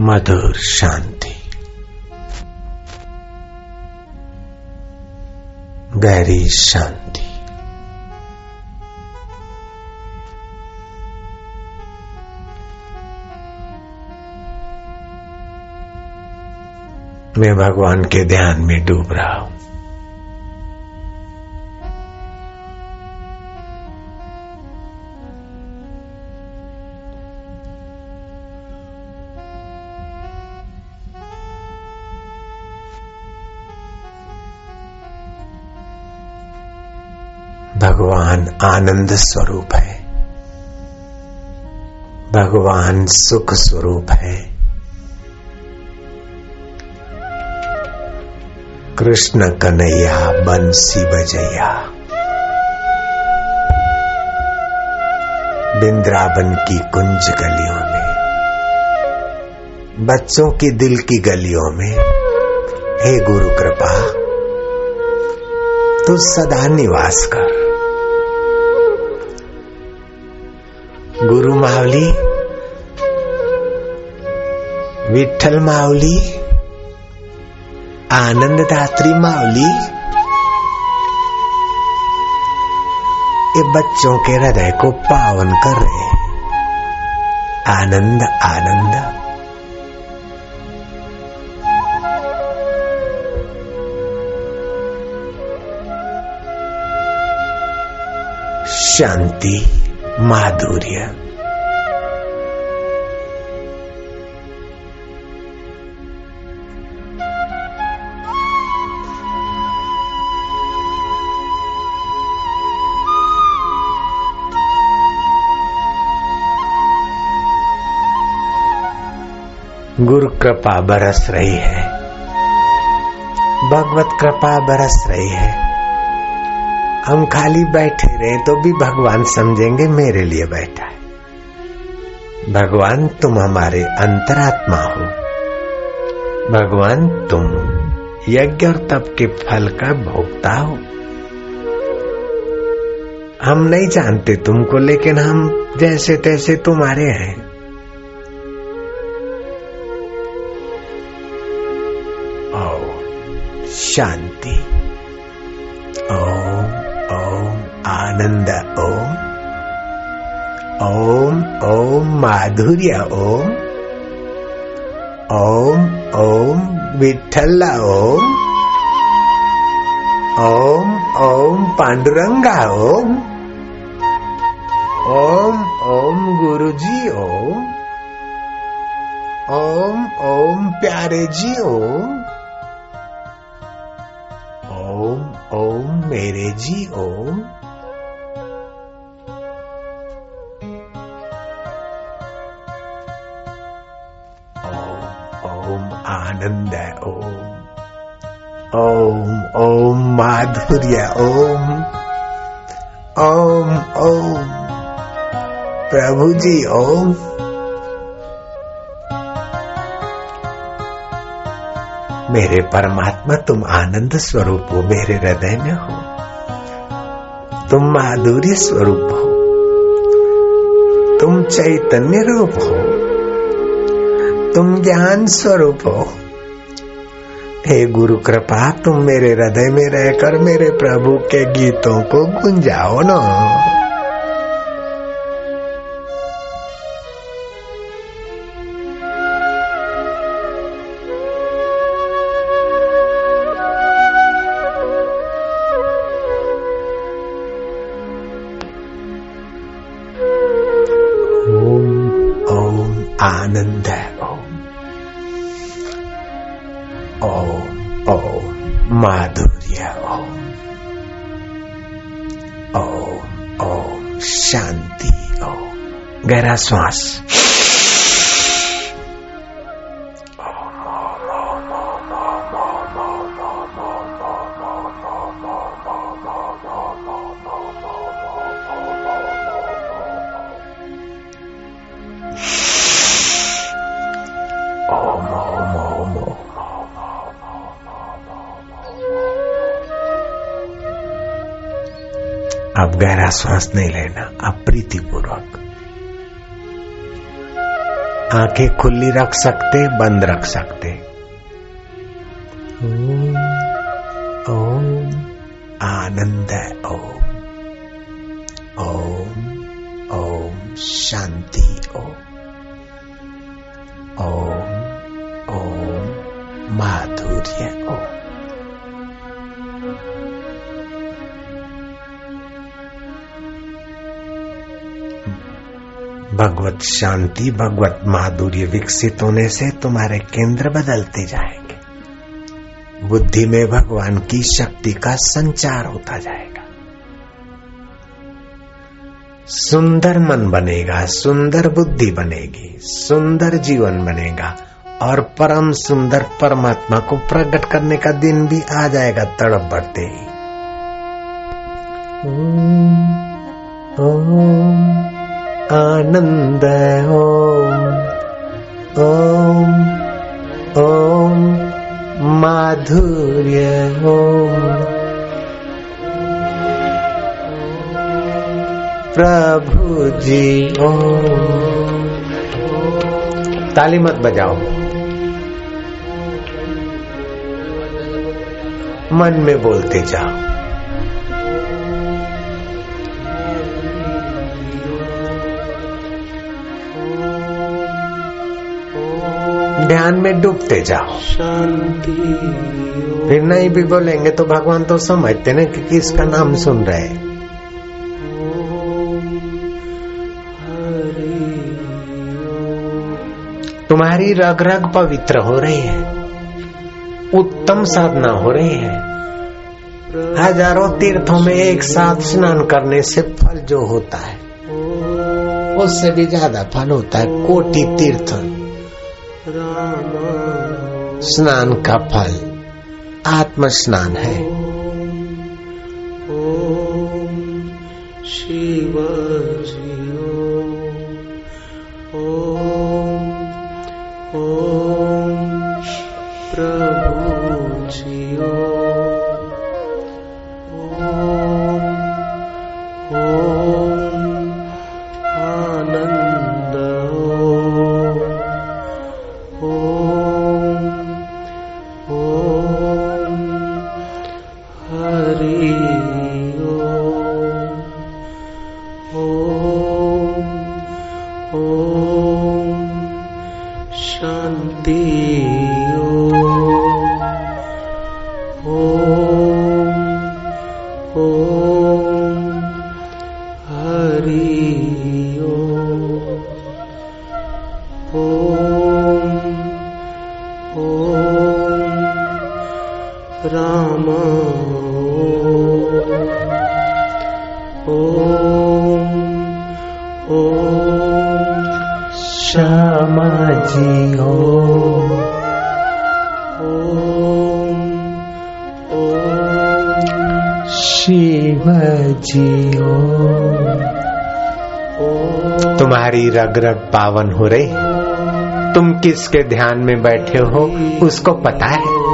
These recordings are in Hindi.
मधुर शांति। गहरी शांति। मैं भगवान के ध्यान में डूब रहा हूँ। भगवान आनंद स्वरूप है। भगवान सुख स्वरूप है। कृष्ण कन्हैया, बंसी बजैया। बिंद्रावन की कुंज गलियों में, बच्चों की दिल की गलियों में, हे गुरु कृपा, तू सदा निवास कर। मावली विठल मावली आनंददात्री मावली ये बच्चों के हृदय को पावन कर रहे हैं। आनंद आनंद। शांति, माधुर्य। गुरु कृपा बरस रही है। भगवत कृपा बरस रही है। हम खाली बैठे रहे तो भी भगवान समझेंगे मेरे लिए बैठा है। भगवान, तुम हमारे अंतरात्मा हो। भगवान, तुम यज्ञ और तप के फल का भोगता हो। हम नहीं जानते तुमको, लेकिन हम जैसे तैसे तुम्हारे हैं। शांति। ओम ओम आनंद, ओम। ओम ओम माधुर्य, ओम। ओम ओम विठल ओम। ओम ओम पांडुरंगा, ओम। ओम ओम गुरुजी, ओम। ओम ओम प्यारे जी, ओम। जी ओम ओम ओम आनंद ओम ओम ओम माधुर्य ओम ओम ओम प्रभु जी ओम मेरे परमात्मा, तुम आनंद स्वरूप हो, मेरे हृदय में हो। तुम माधुर्य स्वरूप हो। तुम चैतन्य रूप हो। तुम ज्ञान स्वरूप हो। हे गुरु, कृपा तुम मेरे हृदय में रहकर मेरे प्रभु के गीतों को गुंजाओ ना। माधुर्य। ओम ओम ओम शांति। ओम गहरा श्वास। अब गहरा श्वास नहीं लेना अब प्रीतिपूर्वक। आँखें खुली रख सकते, बंद रख सकते। ओम आनंद ओम। ओम ओम, शांति, ओम। ओम ओम, माधुर्य। भगवत शांति, भगवत माधुर्य विकसित होने से तुम्हारे केंद्र बदलते जाएँगे। बुद्धि में भगवान की शक्ति का संचार होता जाएगा। सुंदर मन बनेगा, सुंदर बुद्धि बनेगी, सुंदर जीवन बनेगा और परम सुंदर परमात्मा को प्रकट करने का दिन भी आ जाएगा तड़प बढ़ते ही। ओम। आनंद ओम ओम ओम माधुर्य ओम प्रभु जी ओम। ताली मत बजाओ। मन में बोलते जाओ। ध्यान में डूबते जाओ। शांति फिर नहीं भी बोलेंगे तो भगवान तो समझते ना कि किसका नाम सुन रहे तुम्हारी रग रग पवित्र हो रही है। उत्तम साधना हो रही है। हज़ारों तीर्थों में एक साथ स्नान करने से फल जो होता है, उससे भी ज़्यादा फल होता है। कोटि तीर्थ। स्नान का फल आत्म स्नान है शिव ॐ शान्ति। तुम्हारी रग रग पावन हो रही। तुम किसके ध्यान में बैठे हो, उसको पता है।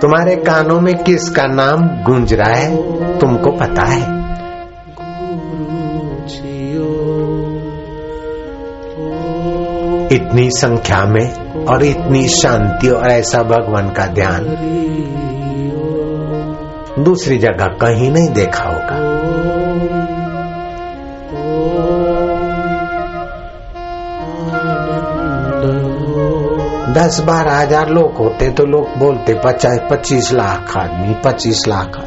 तुम्हारे कानों में किसका नाम गूंज रहा है, तुमको पता है। इतनी संख्या में और इतनी शांति और ऐसा भगवान का ध्यान। दूसरी जगह कहीं नहीं देखा होगा। दस बारह हज़ार लोग होते तो लोग बोलते, पचास, पच्चीस लाख आदमी, पच्चीस लाख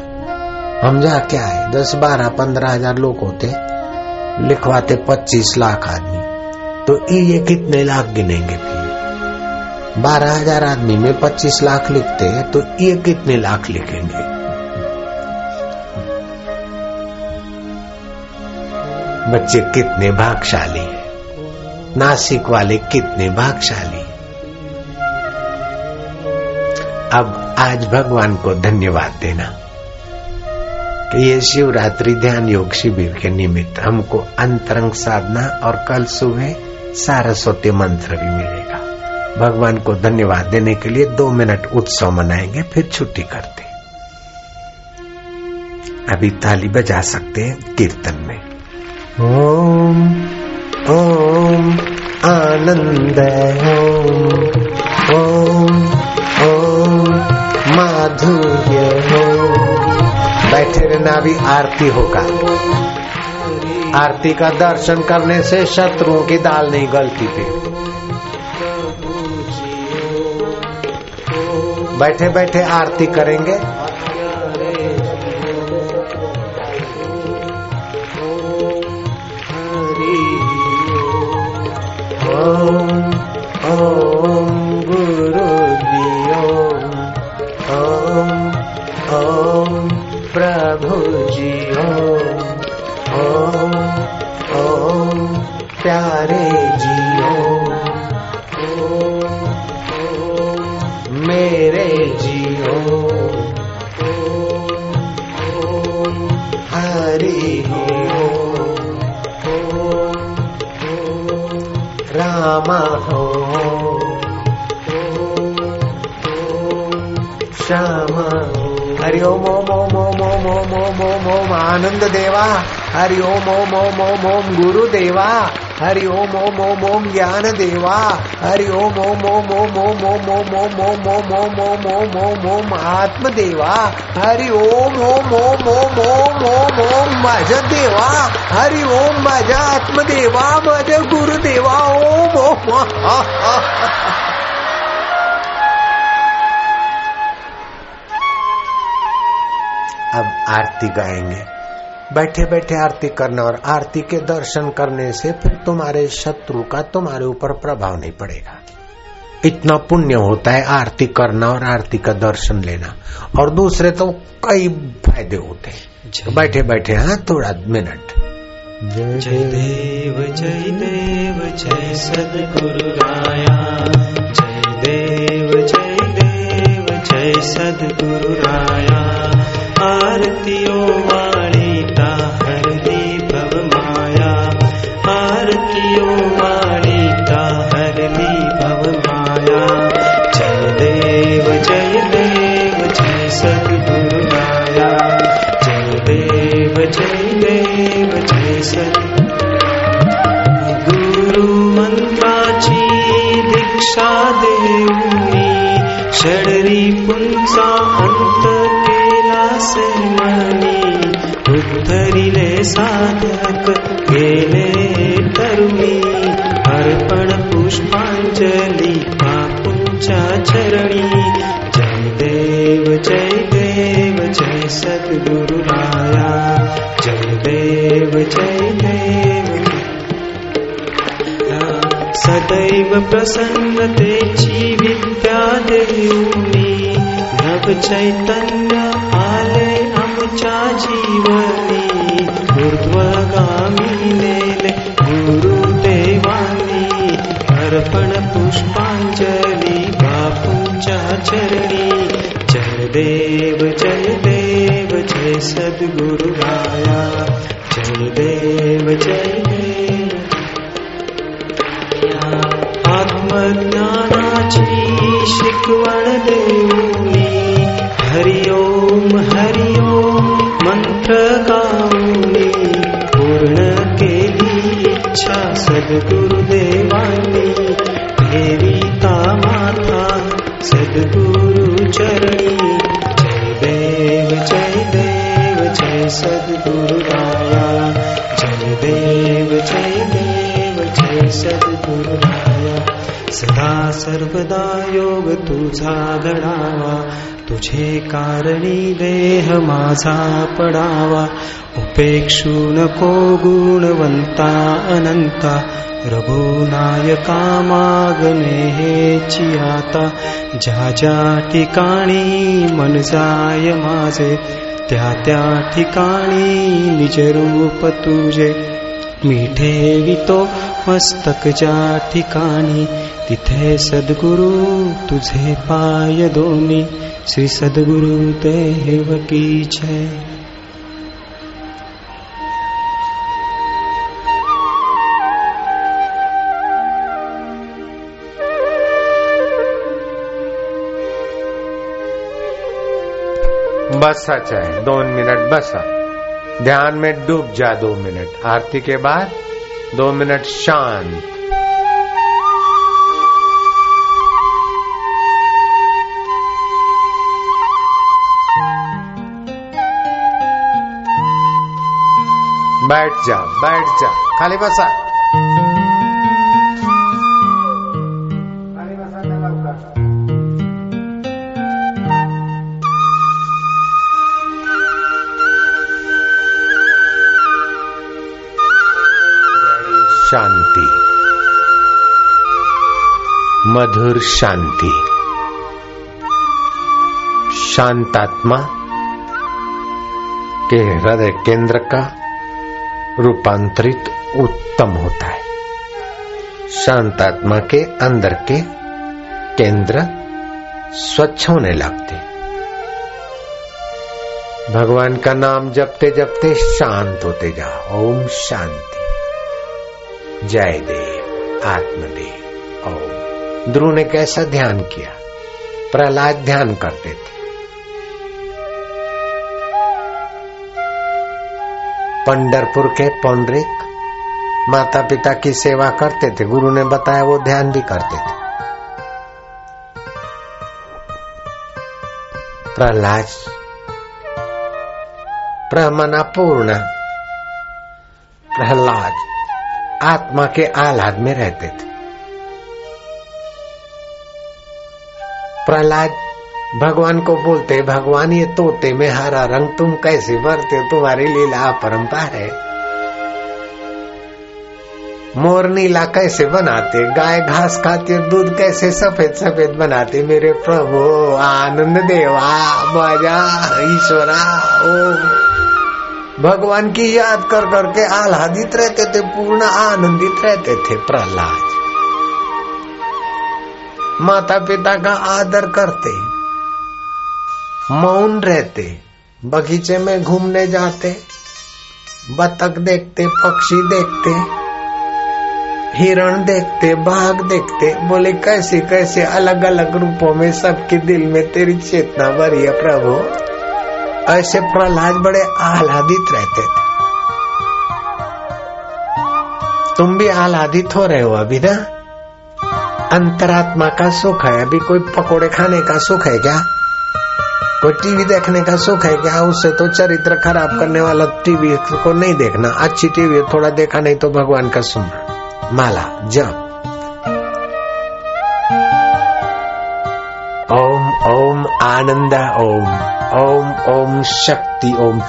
हम जा क्या है? दस बारह, पंद्रह हज़ार लोग होते, लिखवाते पच्चीस लाख आदमी। तो ये कितने लाख गिनेंगे फिर? बारह हज़ार आदमी में पच्चीस लाख लिखते हैं तो ये कितने लाख लिखेंगे? बच्चे कितने भागशाली है। नासिक वाले कितने भागशाली अब आज भगवान को धन्यवाद देना कि ये शिवरात्रि ध्यान योग शिविर के निमित्त हमको अंतरंग साधना और कल सुबह सारस्वती मंत्र भी मिलेगा। भगवान को धन्यवाद देने के लिए दो मिनट उत्सव मनाएँगे, फिर छुट्टी करते अभी ताली बजा सकते हैं कीर्तन में। ओम ओम, आनंद ओम। ओम ओम, माधुर्य हो बैठे रहना भी आरती होगा। आरती का दर्शन करने से शत्रुओं की दाल नहीं गलती पे। बैठे बैठे आरती करेंगे। हरि ओम ओम ओम ओम ओम ओम ओम ओम ओम आनंद देवा हरि ओम ओम ओम ओम ओम गुरु देवा हरि ओम ओम ओम ओम ज्ञान देवा हरि ओम ओम ओम ओम ओम ओम ओम ओम ओम ओम ओम ओम ओम ओम ओम आत्मदेवा हरि ओम ओम ओम ओम ओम ओम ओम माझ्या देवा हरि ओम माझ्या आत्मदेवा माझ्या गुरुदेवा ओम ओम अब आरती गाएँगे। बैठे बैठे आरती करना और आरती के दर्शन करने से फिर तुम्हारे शत्रु का तुम्हारे ऊपर प्रभाव नहीं पड़ेगा। इतना पुण्य होता है आरती करना और आरती का दर्शन लेना और दूसरे तो कई फ़ायदे होते हैं। बैठे बैठे हाँ थोड़ा मिनट। जय देव जय देव जय सदगुरु राया। जय देव जय देव जय सदगुरु राया। आरतियों वाणी ता हर भव माया आरतियों वाली उद्धरिले साधक गेले तरुणी अर्पण पुष्पांजली बापूंच्या चरणी। जय देव जय देव जय सद्गुरु राया जय देव जय देव। सदैव प्रसन्नतेची विद्या देऊनी नव चैतन्य आले आमच्या जीवनी, ऊर्ध्वगामी नेले गुरुदेवानी अर्पण पुष्पांजली बापूंच्या चरणी जय देव जय देव, जय सद्गुरु राया। जय देव जय देव, आत्मज्ञानाची शिकवण देऊनी। हरिओम मंत्र गाऊनी पूर्ण केली इच्छा सद्गुरुदेवानी फेरीता माथा, सद्गुरु चरणी। जय देव जय देव, जय सद्गुरु राया। जय देव जय देव, जय सद्गुरु राया। सदा सर्वदा योग तुझा घडावा। तुझे कारणी देह माझा पडावा उपेक्षू नको गुणवंता अनंता रघुनायका मागणे हेची आता ज्या ज्या ठिकाणी मन जाय माझे त्या त्या ठिकाणी निज रूप तुझे मिठे वितो मस्तक ज्या ठिकाणी. तिथे सदगुरु तुझे पाय दोनी. श्री सदगुरु देव की छे बस आहे दोन मिनिट बसा. ध्यान में डूब जा दो मिनट। आरती के बाद दो मिनट शांत। बैठ जा बैठ जा खाली बसा। मधुर शांति। शांतात्मा के हृदय केंद्र का रूपांतरित उत्तम होता है। शांतात्मा के अंदर के केंद्र स्वच्छ होने लगते भगवान का नाम जपते जपते शांत होते जाओ। ओम शांति। जय देव। आत्मदेव। ध्रुव ने कैसा ध्यान किया? प्रहलाद ध्यान करते थे। पंडरपुर के पौंडरिक माता पिता की सेवा करते थे। गुरु ने बताया, वो ध्यान भी करते थे। प्रहलाद प्रमना पूर्ण प्रहलाद आत्मा के आह्लाद में रहते थे। प्रहलाद, भगवान को बोलते, भगवान, ये तोते में हरा रंग तुम कैसे भरते तुम्हारी लीला परंपार है। मोर नीला कैसे बनाते? गाय घास खाते, दूध कैसे सफ़ेद सफ़ेद बनाते? मेरे प्रभु, आनंद देवा मज़ा, ईश्वरा, ओ। भगवान की याद कर करके आह्लादित रहते थे, पूर्ण आनंदित रहते थे प्रहलाद। माता पिता का आदर करते, मौन रहते, बगीचे में घूमने जाते, बतख देखते, पक्षी देखते, हिरण देखते, बाघ देखते, बोले कैसे कैसे अलग अलग रूपों में सबके दिल में तेरी चेतना भरी है प्रभु। ऐसे प्रहलाद बड़े आह्लादित रहते थे। तुम भी आह्लादित हो रहे हो अभी ना? अंतरात्मा का सुख है? अभी कोई पकोड़े खाने का सुख है क्या? कोई टीवी देखने का सुख है क्या? उससे तो चरित्र खराब करने वाला टीवी को नहीं देखना। अच्छी टीवी थोड़ा देखा, नहीं तो भगवान का सुनना माला जप ओम ओम, आनंद, ओम। ओम ओम, शक्ति, ओम।